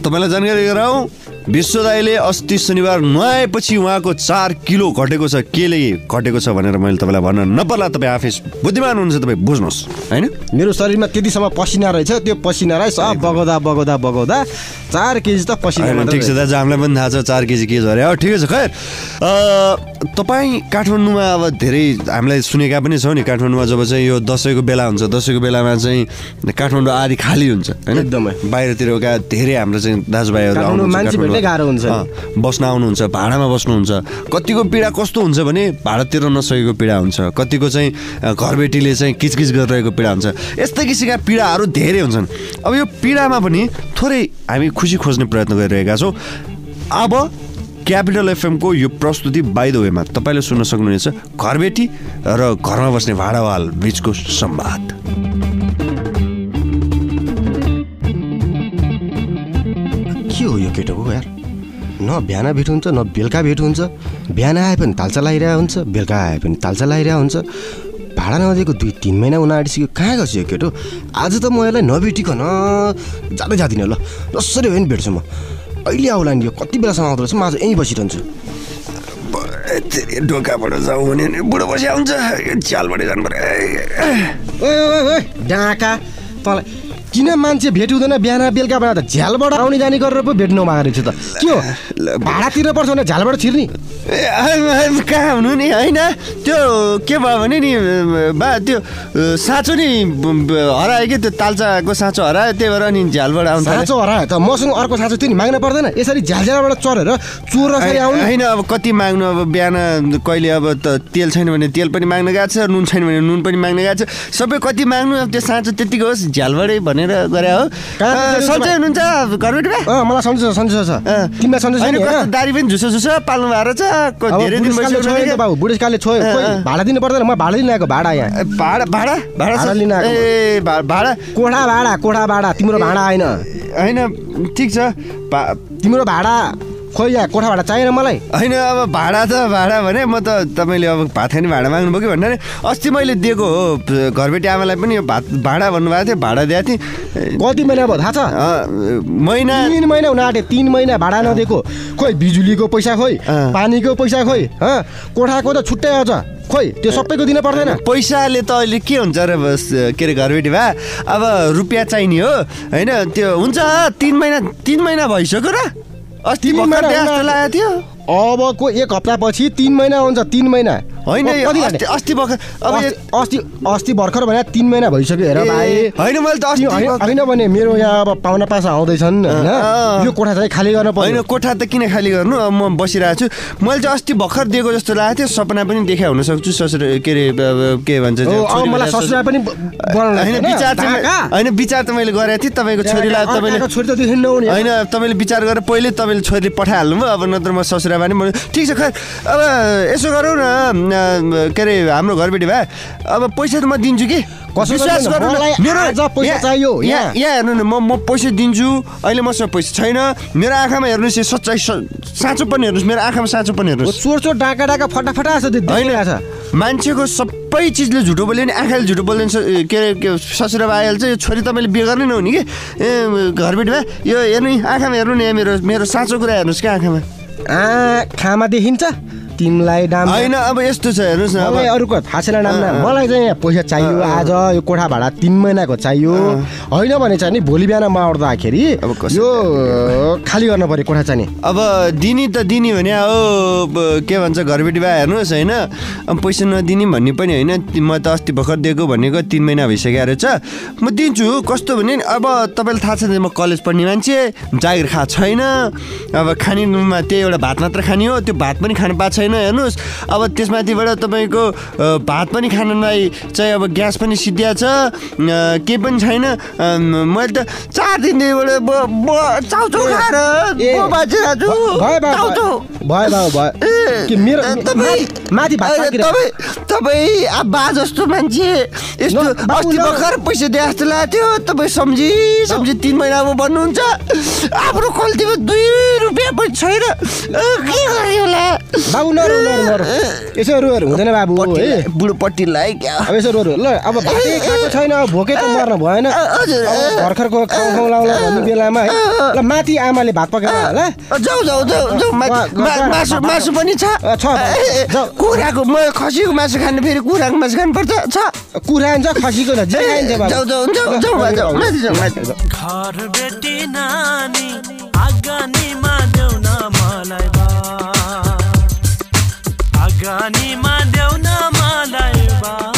तपाईँलाई जानकारी गराउँ विश्व दाईले अस्ति शनिबार नुहाएपछि उहाँको चार किलो घटेको छ। केले घटेको छ भनेर मैले तपाईँलाई भन्न नपर्ला तपाईँ आफै बुद्धिमान हुनुहुन्छ तपाईँ बुझ्नुहोस्। होइन? मेरो शरीरमा त्यतिसम्म पसिना रहेछ त्यो पसिनालाई सब बगाउँदा बगाउँदा बगाउँदा चार केजी त पसिना ठिक छ। दाजु हामीलाई पनि थाहा छ चार केजी के अब ठिकै छ खैर। अ, तपाईँ काठमाडौँमा अब धेरै हामीलाई सुनेका पनि छौँ नि काठमाडौँमा जब चाहिँ यो दसैँको बेला हुन्छ दसैँको बेलामा चाहिँ काठमाडौँ आदि खाली हुन्छ होइन? एकदमै। बाहिरतिरका धेरै हाम्रो चाहिँ दाजुभाइहरू आउनुहुन्छ बस्न आउनुहुन्छ भाडामा बस्नुहुन्छ। कतिको पीडा कस्तो हुन्छ भने भाडा तिर्न नसकेको पीडा हुन्छ। कतिको चाहिँ घरबेटीले चाहिँ किचकिच गरिरहेको पीडा हुन्छ। यस्तै किसिमका पीडाहरू धेरै हुन्छन्। अब यो पीडामा पनि थोरै हामी खुसी खोज्ने प्रयत्न गरिरहेका छौँ। अब क्यापिटल एफएमको यो प्रस्तुति बाई द वेमा तपाईँले सुन्न सक्नुहुनेछ घरबेटी र घरमा बस्ने भाडावाल बिचको संवाद। हो यो केटोको यार न बिहान भेट हुन्छ न बेलुका भेट हुन्छ। बिहान आए पनि तालचा लगाइरहेको हुन्छ बेलुका आए पनि तालचा लगाइरहेको हुन्छ। भाडा नदिएको दुई तिन महिना हुन आँटिसक्यो। कहाँ गएको यो केटो? आज त म यसलाई नभेटिकन जाँदै जाँदिनँ ल। जसरी भयो नि भेट्छु म। अहिले आउला नि यो? कति बेलासम्म आउँदो रहेछ? म आज यहीँ बसिरहन्छु। ढोकाबाट जाउँ भने नि बुढो बसिया हुन्छ च्यालबाट जानु पर्यो ओए ओए ओए डाका तँलाई किन मान्छे भेट हुँदैन बिहान बेलुका बेला त? झ्यालबाट आउने जाने गरेर पो भेट्नु मागेको रहेछ त। के हो? भाडा तिर्नु पर्छ भने झ्यालबाट छिर्ने? कहाँ हुनु नि? होइन त्यो के भयो भने नि बा त्यो साँचो नि हरायो कि त्यो तालचाको साँचो हरायो? त्यही भएर नि झ्यालबाट आउँछ साँचो हरायो त? मसँग अर्को साँचो थियो नि माग्न पर्दैन? यसरी झ्यालझ्यालबाट चढेर चोर आउनु? होइन अब कति माग्नु? अब बिहान कहिले अब त तेल छैन भने तेल पनि माग्न गएको छ नुन छैन भने नुन पनि माग्न गएको छ। सबै कति माग्नु? अब त्यो साँचो त्यतिको होस् झ्यालबाटै भनेर गरे हो। सन्चै हुनुहुन्छ? घरबेटमा मलाई सम्झो छ सम्झो छ। तिमीलाई सम्झो छ होइन, नि कस्तो होइन? दारी पनि झुसो झुसो पाल्नु भएको रहेछ। क- अब धेरै दिन भइसक्यो बाबु बुढेसकालले छोयो। भाडा दिनु पर्दैन म भाडा लिन आएको भाडा यहाँ। भाडा भाडा? भाडा छ? लिन आएको। ए भाडा? कोठा भाडा कोठा भाडा तिम्रो भाडा आएन होइन। ठिक छ। तिम्रो भाडा खोइ यहाँ कोठा भाडा चाहिएन मलाई। होइन अब भाडा त भाडा भने म त तपाईँले अब भात खाने भाडा माग्नुभयो कि भनेर अस्ति मैले दिएको हो घरबेटी आमालाई पनि यो भात भाडा भन्नुभएको थियो भाडा दिएको थिएँ। कति महिना भयो थाहा छ? महिना। तिन महिना हुन आँट्यो तिन महिना भाडा नदिएको। खोइ बिजुलीको पैसा खोइ। पानीको पैसा खोइ हँ? कोठाको त छुट्टै अझ खोइ त्यो सबैको दिन पर्दैन। पैसाले त अहिले के हुन्छ र के अरे घरबेटी भए अब रुपियाँ चाहिने हो होइन? त्यो हुन्छ तिन महिना तिन महिना भइसक्यो र। अस्ति भर्खर हुन लागेको थियो। अबको एक हप्तापछि तिन महिना हुन्छ तिन महिना। होइन अस्ति भर्खर अब अस्ति अस्ति भर्खर भने तिन महिना भइसक्यो हेर भाइ। होइन मैले त अस्ति होइन होइन भने मेरो यहाँ अब पाहुना पासा आउँदैछन् होइन। यो कोठा चाहिँ खाली गर्न होइन पर्यो कोठा त किन खाली गर्नु? अब म बसिरहेको छु। मैले चाहिँ अस्ति भर्खर दिएको जस्तो लागेको थियो सपना पनि देखा हुन सक्छु ससुर के अरे के भन्छ मलाई ससुरा पनि होइन होइन? विचार होइन विचार त मैले गरेको थिएँ तपाईँको छोरीलाई तपाईँले छोरी त होइन तपाईँले विचार गरेर पहिले तपाईँले छोरीले पठाइहाल्नु भयो अब नत्र म ससुरा पनि म ठिक छ खै अब यसो गरौँ न के अरे हाम्रो घरबेटी भए। अब पैसा त म दिन्छु कि? विश्वास? गर्नु न। यहाँ- हेर्नु न म म पैसा दिन्छु अहिले मसँग पैसा छैन। मेरो आँखामा हेर्नुहोस् यो सच्चाइ साँचो पनि हेर्नुहोस् मेरो आँखामा साँचो पनि हो, हेर्नुहोस् चोर चोर डाका डाका फटा फटा छ त्यो होइन। मान्छेको सबै चिजले झुटो बोल्यो नि आँखाले झुटो बोल्दैन के अरे ससुरा आइहाल्छ यो छोरी तपाईँले बिहे गर्ने नहुने कि? ए घरबेटीमा यो हेर्नु नि आँखामा हेर्नु नि यहाँ मेरो मेरो साँचो कुरा हेर्नुहोस् क्या आँखामा। आँखामा देखिन्छ तिमीलाई दाम होइन अब यस्तो छ हेर्नुहोस् न अब मलाई अरूको थाहा छैन अँ। मलाई चाहिँ यहाँ पैसा चाहियो आज यो कोठा भाडा तिन महिनाको चाहियो। होइन भने चाहिँ नि भोलि बिहान म आउँदाखेरि यो खाली गर्न पर्यो कोठा चाहिँ अब दिने त दिने भने अब के भन्छ घरबेटी भए हेर्नुहोस् होइन। अब पैसा नदिने भन्ने पनि होइन। म त अस्ति भर्खर दिएको भनेको तिन महिना भइसक्यो रहेछ। म दिन्छु कस्तो भने नि अब तपाईँलाई थाहा छ नि म कलेज पढ्ने मान्छे जागिर खा छैन। अब खानेमा त्यही एउटा भात मात्र खाने हो त्यो भात पनि खानु पाएको छैन। हेर्नुहोस् अब त्यसमाथिबाट तपाईँको भात पनि खानलाई चाहिँ अब ग्यास पनि सिद्धिया छ केही पनि छैन मैले त चार दिनदेखिबाट चाउचाउ खाएर बाँचिरहेको छु। भयो भयो। भयो तपाईँ- माथि तपाईँ तपाईँ अब बा जस्तो मान्छे यस्तो अस्ति। भर्खर पैसा दिए जस्तो लागेको थियो तपाईँ सम्झी सम्झी तिन महिनामा भन्नुहुन्छ आफ्नो खल्तीमा दुई रुपियाँ पनि छैन के गर्ने होला नरु नरु यसो रुहरू हुँदैन बाबु है। बुढोपट्टिलाई क्या? अब यसो रुहरू ल अब भातै खाएको छैन भोकै त मर्न भएन। भर्खरको खाउँ खाउँ लाउला भन्ने बेलामा है। ल माथि आमाले भात पकाएर होला जाउ जाउ जाउ मासु मासु पनि छ। छ। कुखुराको म खसीको मासु खानु फेरि कुखुराको मासु खानुपर्छ छ। कुखुरा हुन्छ खसीको छ जे खाइन्छ बाबु। जाउ जाउ जाउ जाउ घर बेटी नानी आगानीमा देऊ न मलाई बा आगानीमा देऊ न मलाई बा।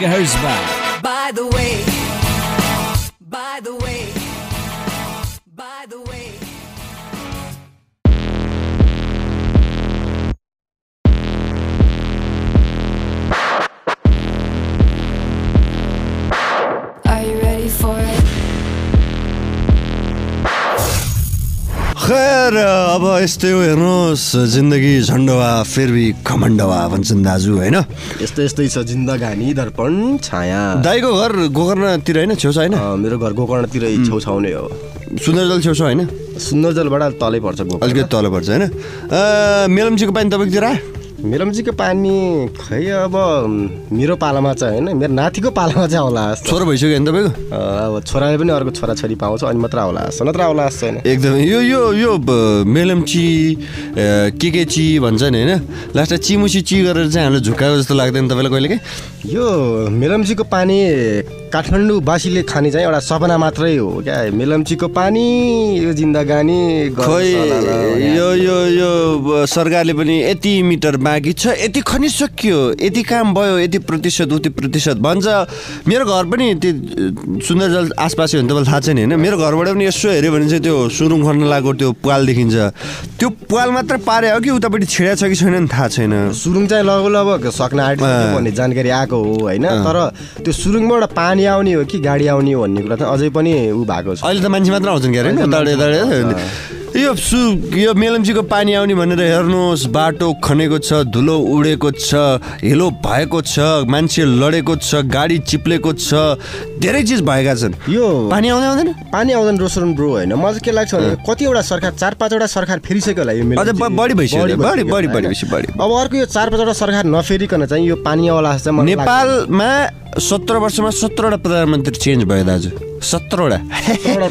gigahertz back. खैर अब यस्तै हो हेर्नुहोस् जिन्दगी झन्डवा फेरि खमण्डवा भन्छन् दाजु होइन? यस्तै यस्तै छ जिन्दगानी दर्पण छाया। दाईको घर गोकर्णतिर होइन छेउछ होइन? मेरो घर गोकर्णतिर छेउछाउ नै हो। सुन्दरजल छेउछ होइन? सुन्दरजलबाट तलै पर्छ अलिकति तल पर्छ होइन? मेलम्चीको पानी तपाईँकोतिर मेलम्चीको पानी खै अब मेरो पालामा चाहिँ होइन मेरो नातिको पालामा चाहिँ आउला छोरो भइसक्यो नि तपाईँको? अब छोराले पनि अर्को छोराछोरी पाउँछ अनि मात्र आउला जस्तो नत्र आउला जस्तो होइन। एकदमै यो यो यो मेलम्ची के के ची भन्छ नि होइन? लास्टमा चिमुसी ची गरेर चाहिँ हामीलाई झुक्काएको जस्तो लाग्दैन तपाईँलाई कहिले काहीँ यो मेलम्चीको पानी काठमाडौँवासीले खाने चाहिँ एउटा सपना मात्रै हो क्या। मेलम्चीको पानी यो जिन्दगानी गर्छ खै होला ल, यो यो यो सरकारले पनि यति मिटर बाँकी छ। यति खनिसक्यो। यति काम भयो यति प्रतिशत उति प्रतिशत। भन्छ मेरो घर पनि त्यो सुन्दर जल आसपासै हो भने तपाईँलाई थाहा छैन होइन? मेरो घरबाट पनि यसो हेऱ्यो भने चाहिँ त्यो सुरुङ खन्न लागेको त्यो पाल देखिन्छ। त्यो पाल मात्र पारे हो कि उतापट्टि छिडा छ कि छैन नि थाहा छैन। सुरुङ चाहिँ लगभग लगभग सक्न अँ। भन्ने जानकारी आएको हो होइन। तर त्यो सुरुङबाट पानी आउने हो कि गाडी आउने हो भन्ने कुरा चाहिँ अझै पनि ऊ भएको छ। अहिले त मान्छे मात्र आउँछन् क्यारे यो सु यो मेलम्चीको पानी आउने भनेर हेर्नुहोस् बाटो खनेको छ धुलो उडेको छ हिलो भएको छ मान्छे लडेको छ गाडी चिप्लेको छ धेरै चिज भएका छन्। यो पानी आउँदै आउँदैन? पानी आउँदैन रोसरन ब्रो होइन। मलाई चाहिँ के लाग्छ भने कतिवटा सरकार चार पाँचवटा सरकार फेरिसक्यो होला यो अझ बढी भइसक्यो। बढी बढी बढी अब अर्को यो चार पाँचवटा सरकार नफेरिकन चाहिँ यो पानी आउला। नेपालमा सत्र वर्षमा सत्रवटा प्रधानमन्त्री चेन्ज भयो दाजु। सत्रवटा।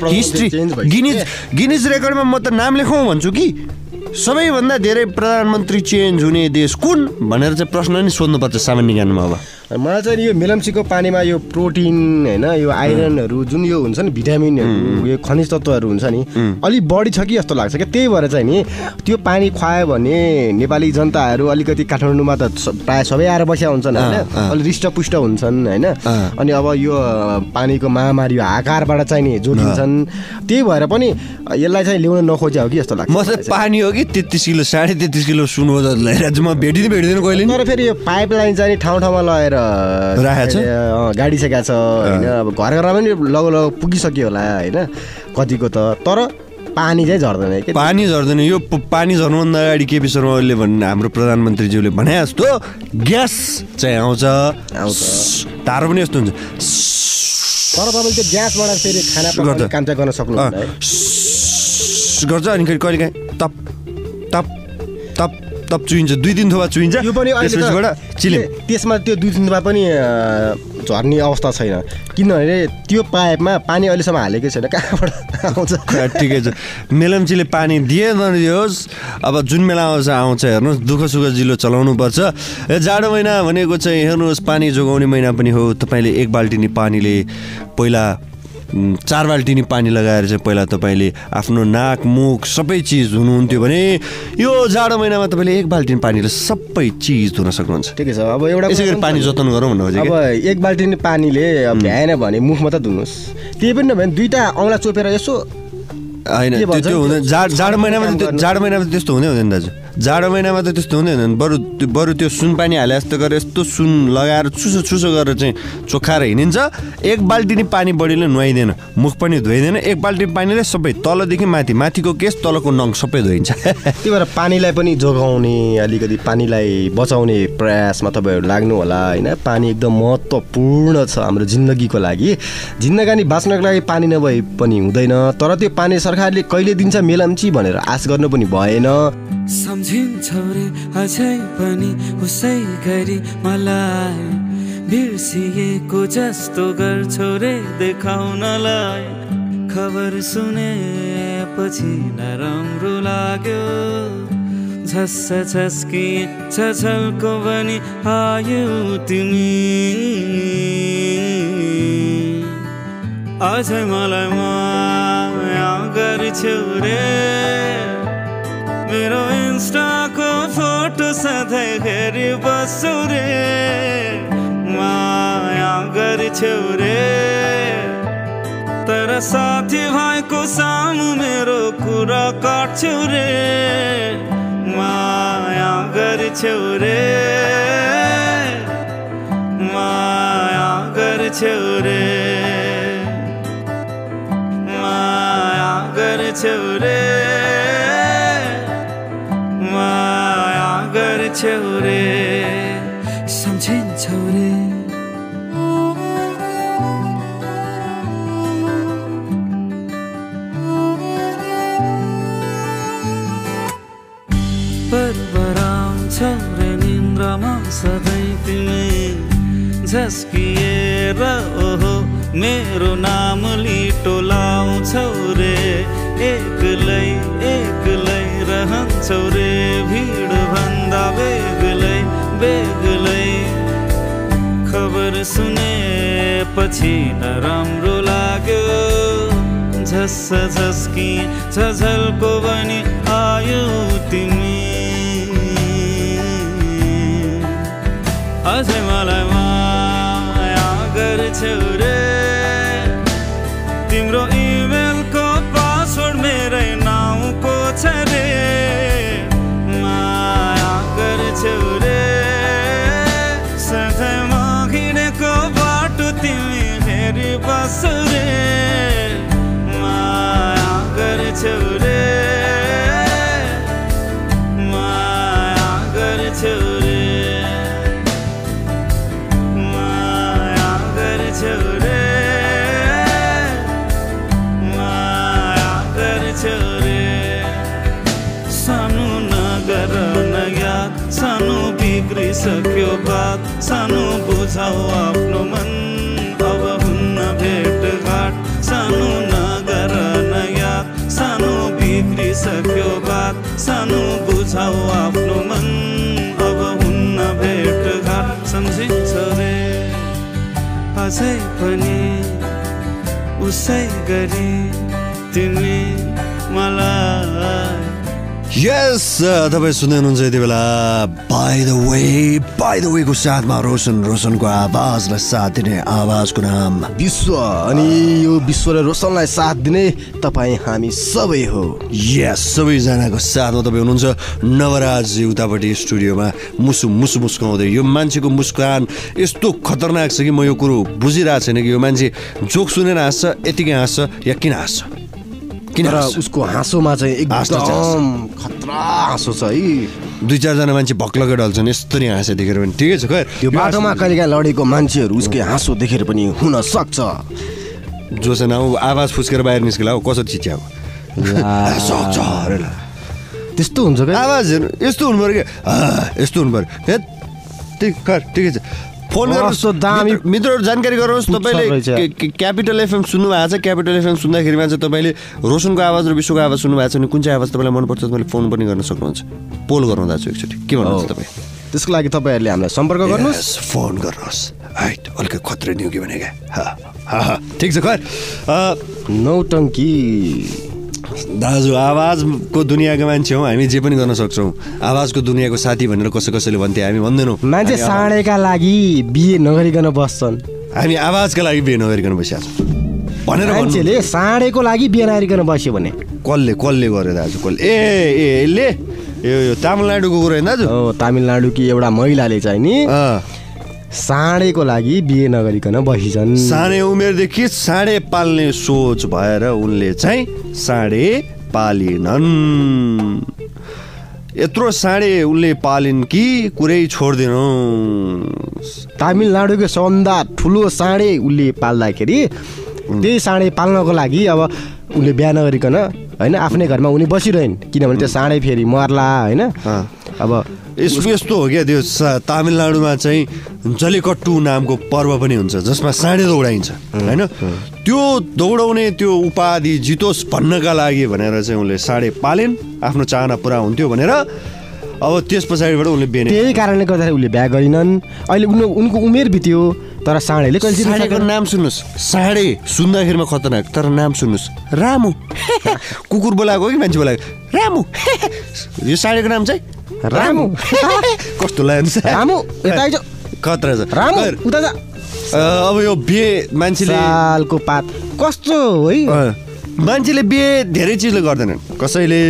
हिस्ट्री। गिनिज गिनिज रेकर्डमा म त नाम लेखौँ भन्छु कि? सबैभन्दा धेरै प्रधानमन्त्री चेन्ज हुने देश कुन? भनेर चाहिँ प्रश्न नि सोध्नुपर्छ सामान्य ज्ञानमा अब। मलाई चाहिँ यो मेलम्चीको पानीमा यो प्रोटिन होइन यो आइरनहरू जुन यो हुन्छ नि भिटामिनहरू यो खनिज तत्त्वहरू हुन्छ नि अलिक बढी छ कि जस्तो लाग्छ क्या? त्यही भएर चाहिँ नि त्यो पानी खुवायो भने नेपाली जनताहरू अलिकति काठमाडौँमा त प्रायः सबै आएर बसिया हुन्छन् होइन। अलिक हृष्टपुष्ट हुन्छन् होइन। अनि अब यो पानीको महामारी यो हाकारबाट चाहिँ नि जोडिन्छन्। त्यही भएर पनि यसलाई चाहिँ ल्याउन नखोज्या हो कि जस्तो लाग्छ। म चाहिँ पानी हो कि तेत्तिस किलो साढे तेत्तिस किलो सुन चाहिँ म भेटिँदै भेटिँदैन कहिले तर फेरि यो पाइप लाइन चाहिँ ठाउँ ठाउँमा? अँ, गाडी सकेको छ होइन? अब घर घरमा पनि लगो लगो पुगिसक्यो होला होइन? कतिको त। तर पानी चाहिँ झर्दैन के पानी झर्दैन। यो पानी झर्नुभन्दा अगाडि केपी शर्मा ओलीले भन्ने हाम्रो प्रधानमन्त्रीज्यूले भने जस्तो ग्यास चाहिँ आउँछ। आउँछ। तारो पनि यस्तो हुन्छ। तर तपाईँले त्यो ग्यासबाट फेरि खाना पकाउने। काम चाहिँ गर्न स्स गर्छ अनि कहिले कहिले तप तप तप तप चुइन्छ दुई तिन थोपा चुइन्छ यो पनि चिलिम त्यसमा त्यो दुई तिनमा पनि अँ, झर्ने अवस्था छैन। किनभने त्यो पाइपमा पानी अहिलेसम्म हालेकै छैन। कहाँबाट आउँछ? ठिकै छ। मेलम्चीले पानी दिए नदियोस्। अब जुन बेला आउँछ आउँछ। हेर्नुहोस् दुःख सुख जिलो चलाउनु पर्छ ए, जाडो महिना भनेको चाहिँ हेर्नुहोस् पानी जोगाउने महिना पनि हो। तपाईँले एक बाल्टिनी पानीले पहिला चार बाल्टिनी पानी लगाएर चाहिँ पहिला तपाईँले आफ्नो नाक मुख सबै चिज धुनुहुन्थ्यो भने यो जाडो महिनामा तपाईँले एक बाल्टिन पानीले सबै चिज धुन सक्नुहुन्छ। ठिकै छ। अब एउटा यसै गरी पानी। जतन गरौँ भन्नु अब एक बाल्टिन पानीले भ्याएन भने मुख मात्रै धुनुहोस्। त्यही पनि नभए दुईवटा औँला चोपेर यसो होइन त्यो हुँदैन। जाड महिनामा जाडो महिनामा त्यस्तो हुँदै हुँदैन दाजु। जाडो महिनामा त त्यस्तो हुँदै हुँदैन बरु त्यो बरु त्यो सुन पानी हाले जस्तो गरेर यस्तो सुन लगाएर चुसो चुसो गरेर चाहिँ चोखाएर हिँडिन्छ। एक बाल्टिनी पानी बढीले नुहाइँदैन मुख पनि धोइँदैन। एक बाल्टिनी पानीले सबै तलदेखि माथि माथिको केस तलको नङ सबै धोइन्छ। त्यही भएर पानीलाई पनि जोगाउने अलिकति पानीलाई बचाउने प्रयासमा तपाईँहरू लाग्नु होला होइन? पानी एकदम महत्त्वपूर्ण छ हाम्रो जिन्दगीको लागि। जिन्दगानी बाँच्नको लागि पानी नभए पनि हुँदैन। तर त्यो पानी सरकारले कहिले दिन्छ मेलम्ची भनेर आश गर्नु पनि भएन। सम्झिन्छौ रे अझै पनि उसै गरी मलाई बिर्सिएको जस्तो गर्छौ रे देखाउनलाई। खबर सुनेपछि नराम्रो लाग्यो। झस्स झस्की छछल्को बनी आयो तिमी। अझै मलाई माया गर्छौ रे। मेरो इन्स्टाको फोटो सधैँ हेरी बस गर्छौ रे माया गर्छौ रे तर साथी भाइको सामु मेरो कुरा काट्छौ रे माया गर्छौ रे मेरो नाम लिटो लाउँछौ रे। एक्लै एक्लै रहन्छौ रे। भिड भन्दा बेग्लै बेग्लै। खबर सुनेपछि नराम्रो लाग्यो। झस्स झस्की झझल्को बनी आयो तिमी। अझै मलाई माया गर्छौ बिग्रिसक्यो बात सानो बुझाउ आफ्नो मन। बिग्रिसक्यो बात सानो बुझाउ आफ्नो मन अब हुन्न भेटघाट सम्झिन्छ रे। अझै पनि उसै गरी तिमी मलाई यस तपाईँ सुन्दै हुनुहुन्छ यति बेला by the way by the वेको साथमा रोशन रोशनको आवाज र साथ दिने आवाजको नाम विश्व अनि यो विश्व र रोशनलाई साथ दिने तपाईँ हामी सबै हो। यस सबैजनाको साथमा तपाईँ हुनुहुन्छ। नवराज उतापट्टि स्टुडियोमा मुसु मुसु मुस्काउँदै। यो मान्छेको मुस्कान यस्तो खतरनाक छ कि म यो कुरो बुझिरहेको छैन कि यो मान्छे जोक सुनेर हाँस्छ यतिकै हाँस्छ या किन हाँस्छ। किन? उसको हाँसोमा चाहिँ एकदम खतरा हाँसो छ है। दुई चारजना मान्छे भक्लकै ढल्छन् यस्तरी हाँसे देखेर पनि। ठिकै छ खै? त्यो बाटोमा कहिलेकाहीँ लडेको मान्छेहरू उसकै हाँसो देखेर पनि हुन सक्छ। जोसँग अब आवाज फुस्केर बाहिर निस्केला हो कसरी चिच्याएको सक्छ अरे ल। त्यस्तो हुन्छ क्या? आवाज हेर्नु यस्तो हुनु पऱ्यो क्या? यस्तो हुनु पऱ्यो। खैर ठिकै छ। फोन गर्नुहोस्। मित्रहरू जानकारी गराउनुहोस्। तपाईँले क्यापिटल एफएम सुन्नु भएको छ। क्यापिटल एफएम सुन्दाखेरिमा चाहिँ तपाईँले रोशनको आवाज र विश्वको आवाज सुन्नु भएको छ भने कुन चाहिँ आवाज तपाईँलाई मनपर्छ तपाईँले फोन पनि गर्न सक्नुहुन्छ। पोल गराउँदा छु एकचोटि। के भन्नुहुन्छ। तपाईँ? त्यसको लागि तपाईँहरूले हामीलाई सम्पर्क गर्नुहोस्। फोन गर्नुहोस्। हाइट अलिक खत्रै न्यु कि भने क्या हा, हा, हा। ठिक छ खैर नौटङ्की। दाजु आवाजको दुनियाँको मान्छे हौ हामी जे पनि गर्न सक्छौँ। आवाजको दुनियाँको साथी भनेर कसै कसैले भन्थे हामी भन्दैनौँ। मान्छे साँडेका लागि बिहे नगरिकन बस्छन्। हामी आवाजका लागि बिहे नगरिकन बसिरहेको छौँ भनेर मान्छेले साँडेको लागि बिहे नगरिकन बस्यो भने। कसले कसले गर्यो दाजु कसले? ए ए यो यो तामिलनाडुको कुरो होइन दाजु? हो तामिलनाडुकी एउटा महिलाले चाहिँ नि साँडेको लागि बिहे नगरिकन बसिछन्। सानै उमेरदेखि साँडे पाल्ने सोच भएर उनले चाहिँ साँडे पालिनन्। यत्रो साँडे उनले पालिन् कि कुरै छोड्दिनौ तामिलनाडुको सबभन्दा ठुलो साँडे उसले पाल्दाखेरि त्यही साँडे पाल्नको लागि अब उसले बिहा नगरिकन होइन आफ्नै घरमा उनी बसिरहन्। किनभने त्यो साँडे फेरि मर्ला होइन। अब यसो यस्तो हो क्या त्यो तामिलनाडुमा चाहिँ जलीकट्टु नामको पर्व पनि हुन्छ जसमा साँडे दौडाइन्छ होइन? त्यो दौडाउने त्यो उपाधि जितोस् भन्नका लागि भनेर चाहिँ उनले साँडे पालिन् आफ्नो चाहना पुरा हुन्थ्यो भनेर अब त्यस पछाडिबाट उनले बेने। त्यही कारणले गर्दाखेरि उसले बिहा गरिनन्। अहिले उनी उनको उमेर बित्यो तर साँडेले कहिले साँडेको। नाम सुन्नुहोस्। साँडे सुन्दाखेरिमा खतरनाक तर नाम सुन्नुहोस्। रामु। कुकुर बोलाएको हो कि मान्छे बोलाएको? रामु। यो साँडेको नाम चाहिँ रामु कस्तो रामु यता आइज खतरा छ रामु। उता जा अब यो बिहे मान्छेले सालको पात कस्तो है मान्छेले बिहे धेरै चिजले गर्दैनन् कसैले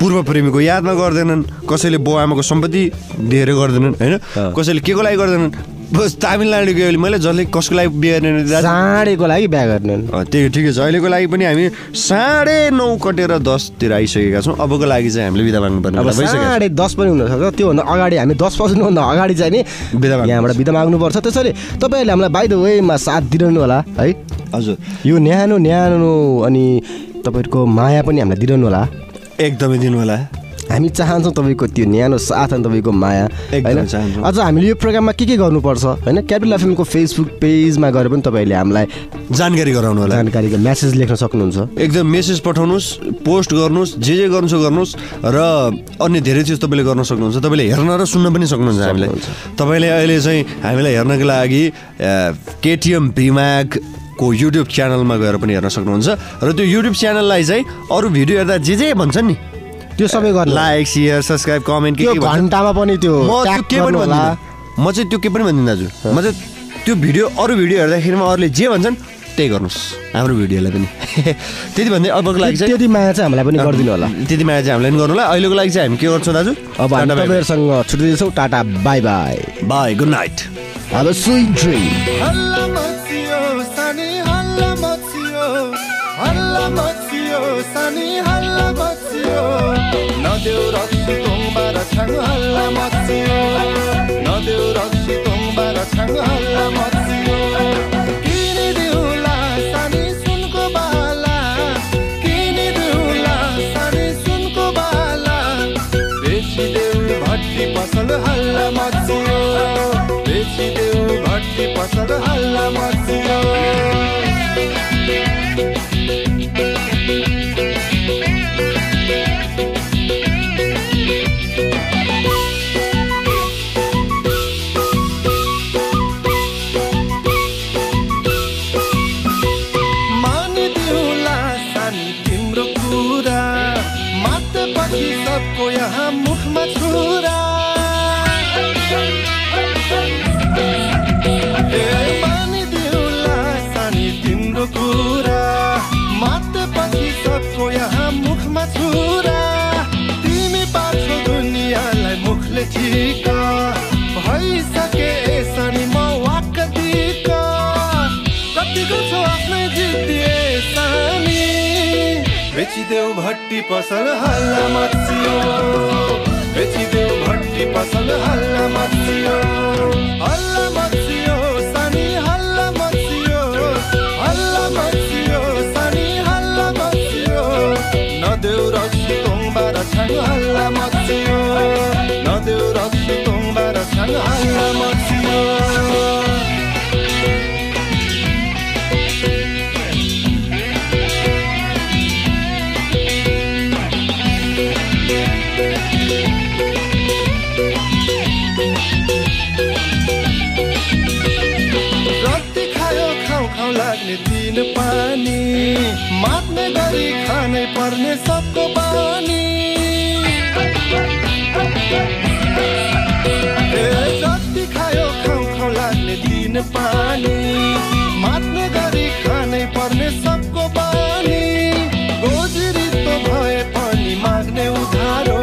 पूर्व प्रेमीको यादमा गर्दैनन् कसैले बाउ आमाको सम्पत्ति दिएर गर्दैनन् होइन कसैले के को लागि गर्दैनन् बस तामिलनाडु गयो भने मैले जसले कसको लागि बिहे गर्ने साँडेको लागि बिहा गर्ने त्यही ठिकै छ। अहिलेको लागि पनि हामी साढे नौ कटेर दसतिर आइसकेका छौँ। अबको लागि चाहिँ हामीले बिदा माग्नुपर्ने अब बेला भइसकेको छ। साढे दस पनि हुनसक्छ त्योभन्दा अगाडि हामी दस बज्नुभन्दा अगाडि चाहिँ नि बिदा माग्नु यहाँबाट बिदा माग्नुपर्छ। त्यसैले तपाईँहरूले हामीलाई बाई द वेमा साथ दिइरहनु होला है? हजुर। यो न्यानो न्यानो अनि तपाईँहरूको माया पनि हामीलाई दिइरहनु होला। एकदमै दिनु होला। हामी चाहन्छौँ तपाईँको त्यो न्यानो साथ अनि तपाईँको माया होइन। अझ हामीले यो प्रोग्राममा के के गर्नुपर्छ होइन? क्यापिटल एफएमको फेसबुक पेजमा गएर पनि तपाईँहरूले हामीलाई जानकारी गराउनु होला। जानकारीको म्यासेज लेख्न सक्नुहुन्छ। एकदम मेसेज पठाउनुहोस् पोस्ट गर्नुहोस् जे जे गर्नु छ गर्नुहोस् र अन्य धेरै चिज तपाईँले गर्न सक्नुहुन्छ। तपाईँले हेर्न र सुन्न पनि सक्नुहुन्छ हामीलाई। तपाईँले अहिले चाहिँ हामीलाई हेर्नको लागि केटिएम भिमागको युट्युब च्यानलमा गएर पनि हेर्न सक्नुहुन्छ। र त्यो युट्युब च्यानललाई चाहिँ अरू भिडियो हेर्दा जे जे भन्छन् नि त्यो सबै गर्नु लाइक सेयर सब्सक्राइब कमेन्ट के। घन्टामा पनि त्यो म त्यो ट्याग के पनि होला। म चाहिँ त्यो के पनि भन्दिनँ दाजु। म चाहिँ त्यो भिडियो अरू भिडियो हेर्दाखेरिमा अरूले जे भन्छन् त्यही गर्नुहोस्। हाम्रो भिडियोलाई पनि। त्यति भन्दै अबको लागि चाहिँ त्यति माया चाहिँ हामीलाई पनि गरिदिनु होला। त्यति माया चाहिँ हामीलाई पनि गर्नु होला। अहिलेको लागि चाहिँ हामी के गर्छौँ दाजु? अब। तपाईँहरूसँग छुट्टिँदैछौँ tata bye bye bye good night अब स्विट ड्रिम हल्ला मचियो। हल्ला मचियो। किनिदिउँला सानी सुनको बाला। सानी सुनको बाला। पसल हल्ला मचियो। भट्टी पसल हल्ला मचियो। सबको यहाँ मुखमा छुरा। तिमी पाछो दुनियाँलाई मुखले ठिका। भइसके सानी म वाक्क दिका। कतिको छ आफ्नै जितिए सानी बेचिदेऊ भट्टी पसल हल्ला मचियो बेचिदेऊ भट्टी पसल हल्ला मचियो हल्ला मचियो रक्ती खायो खाउ खाउ लाग्ने दिन पानी गरी खानै पर्ने सबको दिन पानी। मात्ने गरी खानै पर्ने सबको बानी गोजिरी त भए पनि माग्ने उधारो।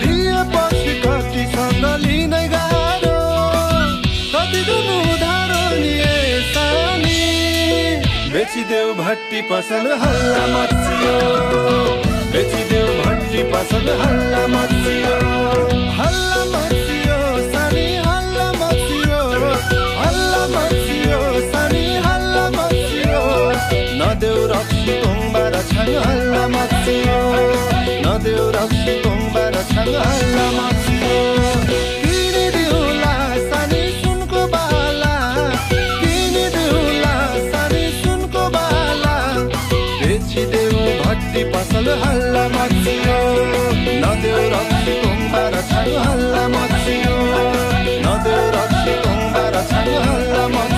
दिएपछि कतिसँग लिनै गाह्रो। कति दिनु उधारो लिए सानी। बेचिदेऊ भट्टी पसल हल्ला मचियो बेचिदेऊ भट्टी पसल हल्ला मचियो हल्ला मचियो मचियो सानी हल्ला मचियो नदेऊ रक्सी तोङबार छाङ हल्ला मचियो नदेऊ रक्सी तोङबार छाङ हल्ला हल्ला मचियो नदेऊ रक्सी तोङबार छाङ हल्ला Ağlama